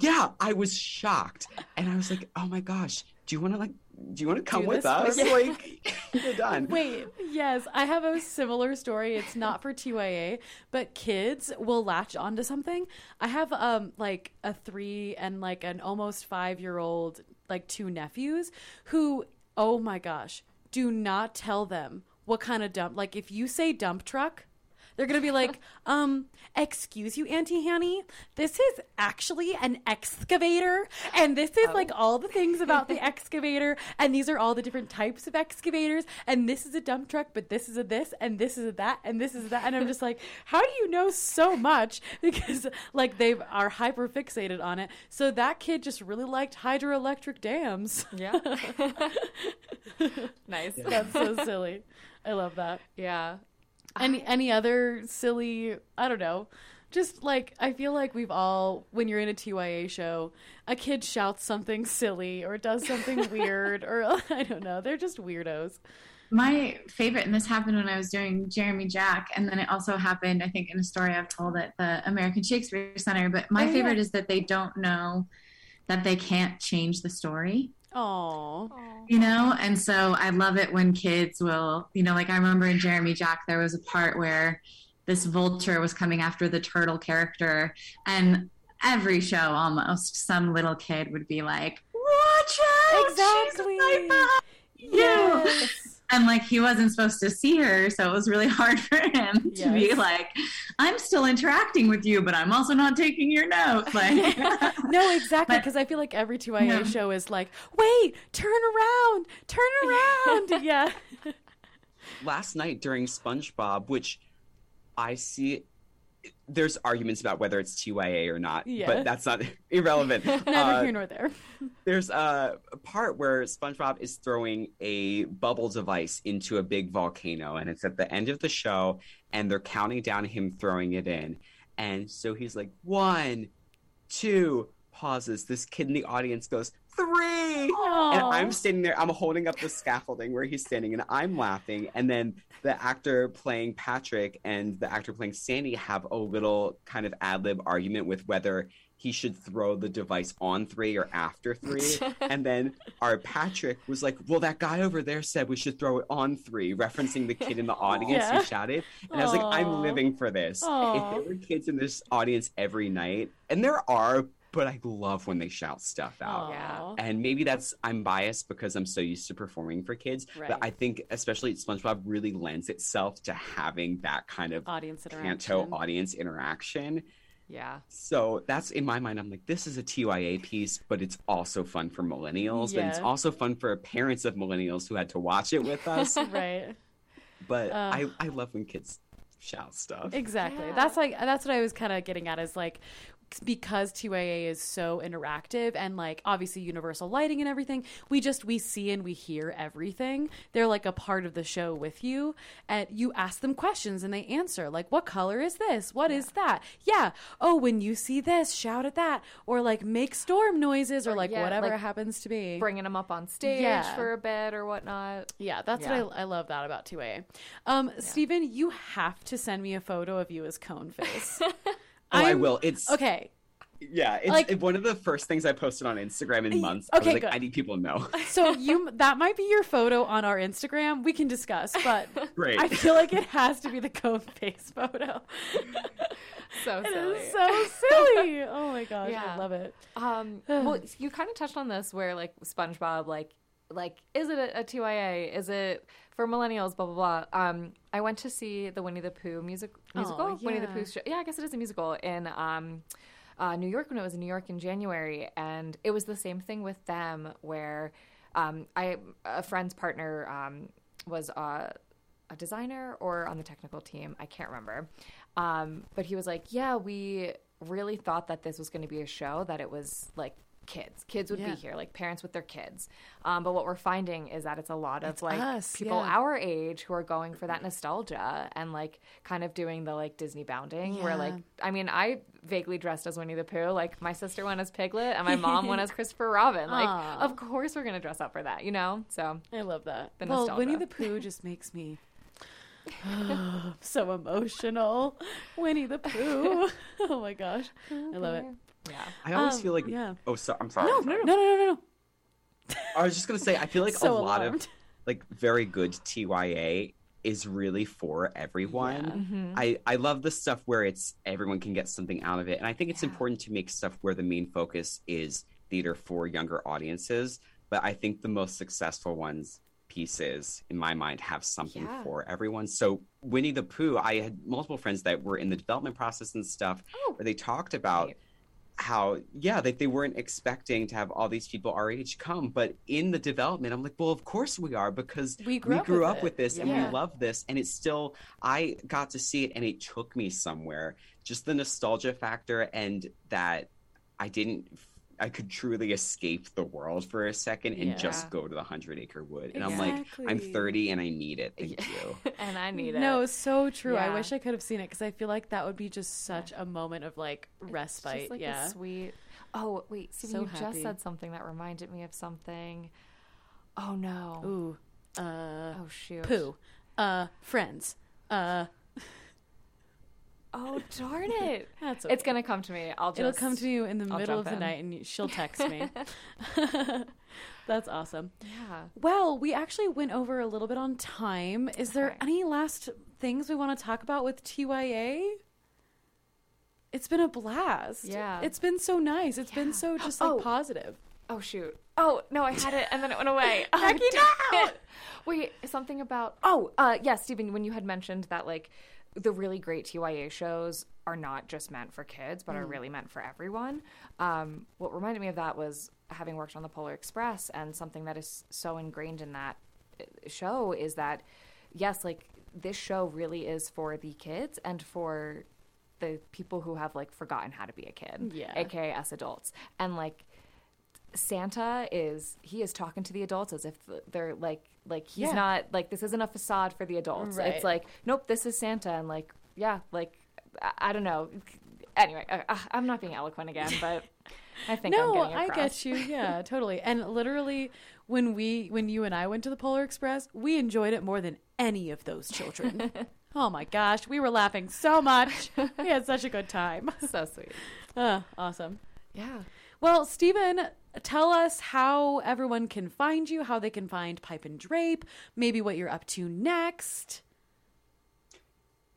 yeah, I was shocked. And I was like, oh my gosh, do you want to like, do you want to come with us? me? Like, you're done. Wait, yes, I have a similar story. It's not for TYA, but kids will latch onto something. I have um like a 3 and like an almost 5-year-old like two nephews who oh my gosh, do not tell them what kind of dump like if you say dump truck they're gonna be like, um, excuse you, Auntie Hanny. This is actually an excavator, and this is like all the things about the excavator, and these are all the different types of excavators, and this is a dump truck, but this is a this, and this is a that, and this is that, and I'm just like, how do you know so much? Because like they are hyper fixated on it. So that kid just really liked hydroelectric dams. Yeah. nice. That's so silly. I love that. Yeah. Any any other silly i don't know just like i feel like we've all when you're in a tya show a kid shouts something silly or does something weird or i don't know they're just weirdos My favorite, and this happened when I was doing Jeremy Jack, and then it also happened, I think, in a story I've told at the American Shakespeare Center. But my Oh, yeah. favorite is that they don't know that they can't change the story, oh you know? And so I love it when kids will, you know, like I remember in Jeremy Jack, there was a part where this vulture was coming after the turtle character, and every show almost, some little kid would be like, Watch out! she's Exactly. right behind you." yes and like he wasn't supposed to see her so it was really hard for him to be like i'm still interacting with you but i'm also not taking your notes like no exactly because i feel like every tya Yeah. show is like wait turn around turn around yeah last night during SpongeBob, which I see. There's arguments about whether it's TYA or not, Yeah. but that's not irrelevant. Never Uh, here nor there. there's a part where SpongeBob is throwing a bubble device into a big volcano, and it's at the end of the show, and they're counting down him throwing it in. And so he's like, one, two, pauses. This kid in the audience goes, three. And I'm standing there, I'm holding up the scaffolding where he's standing, and I'm laughing. And then the actor playing Patrick and the actor playing Sandy have a little kind of ad lib argument with whether he should throw the device on three or after three. and then our Patrick was like, Well, that guy over there said we should throw it on three, referencing the kid in the audience Yeah. who shouted. And I was like, I'm living for this. Aw. If there were kids in this audience every night, and there are, but I love when they shout stuff out. Aw. And maybe that's I'm biased because I'm so used to performing for kids. Right. But I think especially SpongeBob really lends itself to having that kind of Audience interaction. panto audience interaction. Yeah. So that's in my mind. I'm like, this is a TYA piece, but it's also fun for millennials, and it's also fun for parents of millennials who had to watch it with us. right. but Uh. I, I love when kids shout stuff. Exactly. Yeah. That's like that's what I was kind of getting at is like because TYA is so interactive and like obviously universal lighting and everything, we just we see and we hear everything. They're like a part of the show with you and you ask them questions and they answer like what color is this? What is that? Yeah. Oh, when you see this, shout at that or like make storm noises or, Or, like yeah, whatever like, it happens to be. Bringing them up on stage Yeah. for a bit or whatnot. Yeah, that's Yeah. what I, I love that about 2A. Um, Stephen, you have to send me a photo of you as cone face. Oh, I I'm- will. It's Okay, Yeah, it's Like- one of the first things I posted on Instagram in months. I okay, was like, good. I need people to know. so you that might be your photo on our Instagram. We can discuss, but Great. I feel like it has to be the cone face photo. So It silly. is so silly. Oh my gosh, Yeah. I love it. Um, well, you kind of touched on this where like SpongeBob, like, like is it a, a TYA? Is it for millennials? Blah blah blah. Um, I went to see the Winnie the Pooh music musical. Winnie the yeah. Pooh show. Yeah, I guess it is a musical in um, uh, New York when it was in New York in January, and it was the same thing with them where um, I a friend's partner um, was uh, a designer or on the technical team. I can't remember. Um, but he was like, yeah, we really thought that this was going to be a show that it was like kids. Kids would Yeah. be here, like parents with their kids. Um, but what we're finding is that it's a lot of like us, people yeah. our age who are going for that nostalgia and like kind of doing the like Disney bounding where like I mean I vaguely dressed as Winnie the Pooh like my sister went as Piglet and my mom went as Christopher Robin like Aw. of course we're gonna dress up for that you know so I love that. The well, nostalgia. Winnie the Pooh just makes me so emotional. Winnie the Pooh. Oh my gosh, I love it. Yeah I always Um, feel like, yeah. oh, so, I'm sorry. No, no, no, no, no, no. I was just gonna say, I feel like So a lot alarmed. of like very good TYA is really for everyone. Mm-hmm. I I love the stuff where it's everyone can get something out of it, and I think it's important to make stuff where the main focus is theater for younger audiences. But I think the most successful ones pieces in my mind have something Yeah. for everyone. So Winnie the Pooh, I had multiple friends that were in the development process and stuff Oh. where they talked about Right. How yeah that they weren't expecting to have all these people our age come but in the development i'm like well of course we are because We grew up with up it. with this and we love this and it's still i got to see it and it took me somewhere just the nostalgia factor and that i didn't i could truly escape the world for a second and Yeah. just go to the hundred acre wood and i'm like i'm 30 and i need it thank you and I need it No, so true. I wish I could have seen it because I feel like that would be just such a moment of like It's respite. just like yeah. a sweet. Oh wait, Stephen, So you happy. just said something that reminded me of something. Oh no. Ooh. Uh. Oh shoot. Pooh. Uh. Friends. Uh. Oh darn it. That's It's gonna come to me. I'll just. It'll come to you in the I'll middle of the in. night, and you, she'll text me. That's awesome. Yeah. Well, we actually went over a little bit on time. Is there Okay. any last things we want to talk about with TYA? It's been a blast. Yeah. It's been so nice. It's been so just like Oh. positive. Oh shoot. Oh no, I had it and then it went away. Oh, Becky, no! Wait, something about. Oh, uh, yes, Stephen. When you had mentioned that, like, the really great TYA shows are not just meant for kids, but are really meant for everyone. Um, what reminded me of that was having worked on the Polar Express, and something that is so ingrained in that uh, show is that, yes, like this show really is for the kids and for the people who have like forgotten how to be a kid, Yeah. aka us adults, and like Santa is he is talking to the adults as if they're like like he's Yeah. not like this isn't a facade for the adults. Right. It's like nope, this is Santa, and like yeah, like I, I don't know. Anyway, I, I'm not being eloquent again, but I think I'm no, I get you. Yeah, totally. And literally, when we, when you and I went to the Polar Express, we enjoyed it more than any of those children. oh my gosh, we were laughing so much. We had such a good time. So sweet. Uh, awesome. Yeah. Well, Stephen, tell us how everyone can find you, how they can find Pipe and Drape, maybe what you're up to next.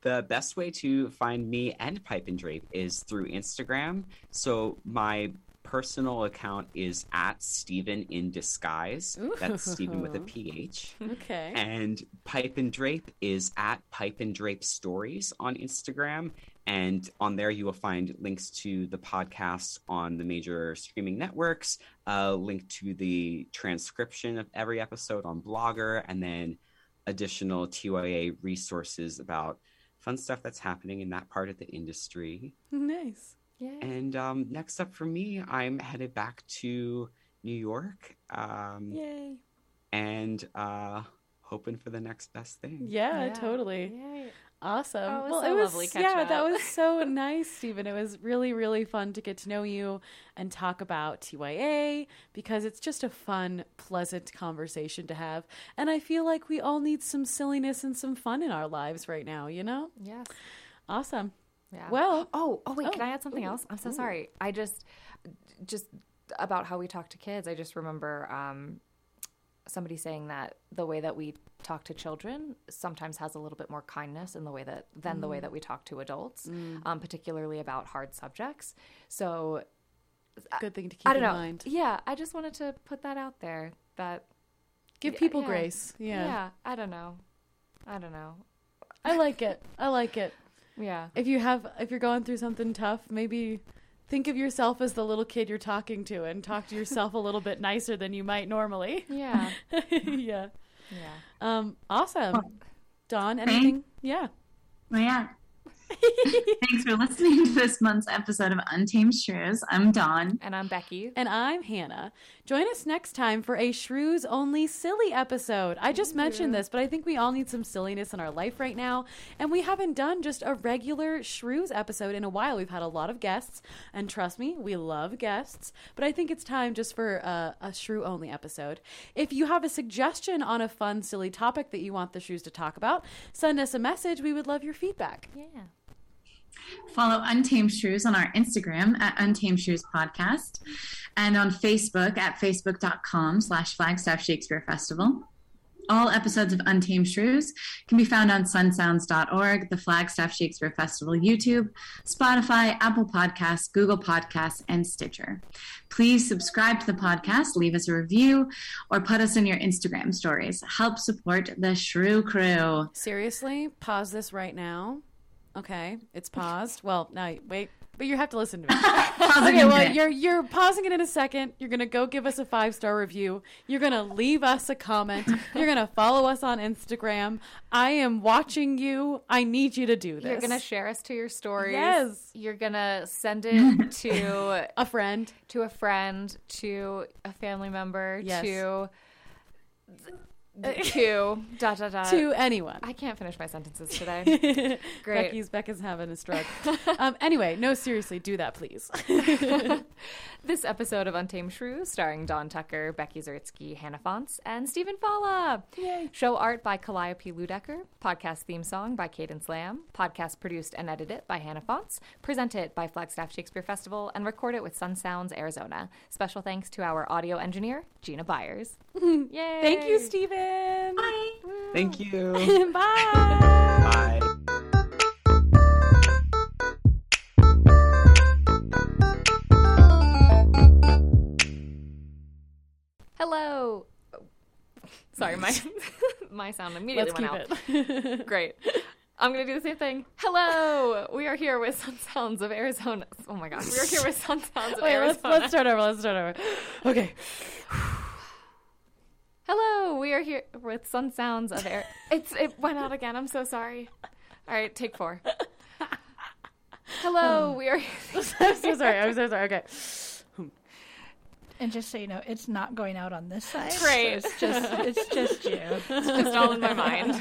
The best way to find me and Pipe and Drape is through Instagram. So my personal account is at Stephen in disguise. That's Stephen with a PH. Okay. And Pipe and Drape is at Pipe and Drape Stories on Instagram. And on there, you will find links to the podcast on the major streaming networks, a link to the transcription of every episode on Blogger, and then additional TYA resources about fun stuff that's happening in that part of the industry. nice. Yeah. And um, next up for me, I'm headed back to New York um, Yay. and uh, hoping for the next best thing. Yeah, Yeah. totally. Yay. Awesome. Oh, it was well, so it was yeah, that was so nice, Stephen. It was really, really fun to get to know you and talk about TYA because it's just a fun, pleasant conversation to have. And I feel like we all need some silliness and some fun in our lives right now. You know? Yes. Awesome. Yeah. Well- oh, oh wait, can oh, I add something else? I'm so sorry. I just, just about how we talk to kids. I just remember um, somebody saying that the way that we talk to children sometimes has a little bit more kindness in the way that than the way mm. that we talk to adults, mm. um, particularly about hard subjects. So uh, Good thing to keep I don't in know. mind. Yeah, I just wanted to put that out there. That Give people yeah. grace. Yeah. yeah, I don't know. I don't know. I like it. I like it. Yeah. If you have if you're going through something tough, maybe think of yourself as the little kid you're talking to and talk to yourself a little bit nicer than you might normally. Yeah. yeah. Yeah. Um, awesome. Dawn, anything? Yeah. Well, yeah. Thanks for listening to this month's episode of Untamed Shrews. I'm Dawn. And I'm Becky. And I'm Hannah. Join us next time for a Shrews Only Silly episode. I just mentioned this, but I think we all need some silliness in our life right now. And we haven't done just a regular Shrews episode in a while. We've had a lot of guests, and trust me, we love guests. But I think it's time just for a, a Shrew Only episode. If you have a suggestion on a fun, silly topic that you want the Shrews to talk about, send us a message. We would love your feedback. Yeah. Follow Untamed Shrews on our Instagram at Untamed Shrews Podcast and on Facebook at facebook.com slash Flagstaff Shakespeare Festival. All episodes of Untamed Shrews can be found on sunsounds.org, the Flagstaff Shakespeare Festival YouTube, Spotify, Apple Podcasts, Google Podcasts, and Stitcher. Please subscribe to the podcast, leave us a review, or put us in your Instagram stories. Help support the Shrew Crew. Seriously, pause this right now. Okay, it's paused. Well, now wait, but you have to listen to me. Okay, well, you're you're pausing it in a second. You're gonna go give us a five star review. You're gonna leave us a comment. You're gonna follow us on Instagram. I am watching you. I need you to do this. You're gonna share us to your stories. Yes. You're gonna send it to a friend. to a friend, to a family member, Yes. to to dot dot dot. to anyone. I can't finish my sentences today. Great. Becky's Becca's having a stroke. um, anyway, no, seriously, do that, please. This episode of Untamed Shrews, starring Dawn Tucker, Becky Zeritsky, Hannah Fonts, and Stephen Falla. Yay. Show art by Calliope Ludecker. Podcast theme song by Cadence Lamb. Podcast produced and edited by Hannah Fonts. Presented by Flagstaff Shakespeare Festival and recorded with Sun Sounds, Arizona. Special thanks to our audio engineer, Gina Byers. Yay! Thank you, Stephen. Bye. Thank you. Bye. Bye. Hello. Sorry, my my sound immediately Let's went keep out. it. Great. I'm gonna do the same thing. Hello, we are here with Sun Sounds of Arizona. Oh my gosh, we are here with Sun Sounds of Wait, Arizona. let's, let's start over. Let's start over. Okay. Hello, we we are here with some sounds of air. It's it went out again. I'm so sorry. All right, take four. Hello, oh. we are. I'm so sorry. I'm so sorry. Okay. And just so you know, it's not going out on this side. so it's just it's just you. It's just all in my mind.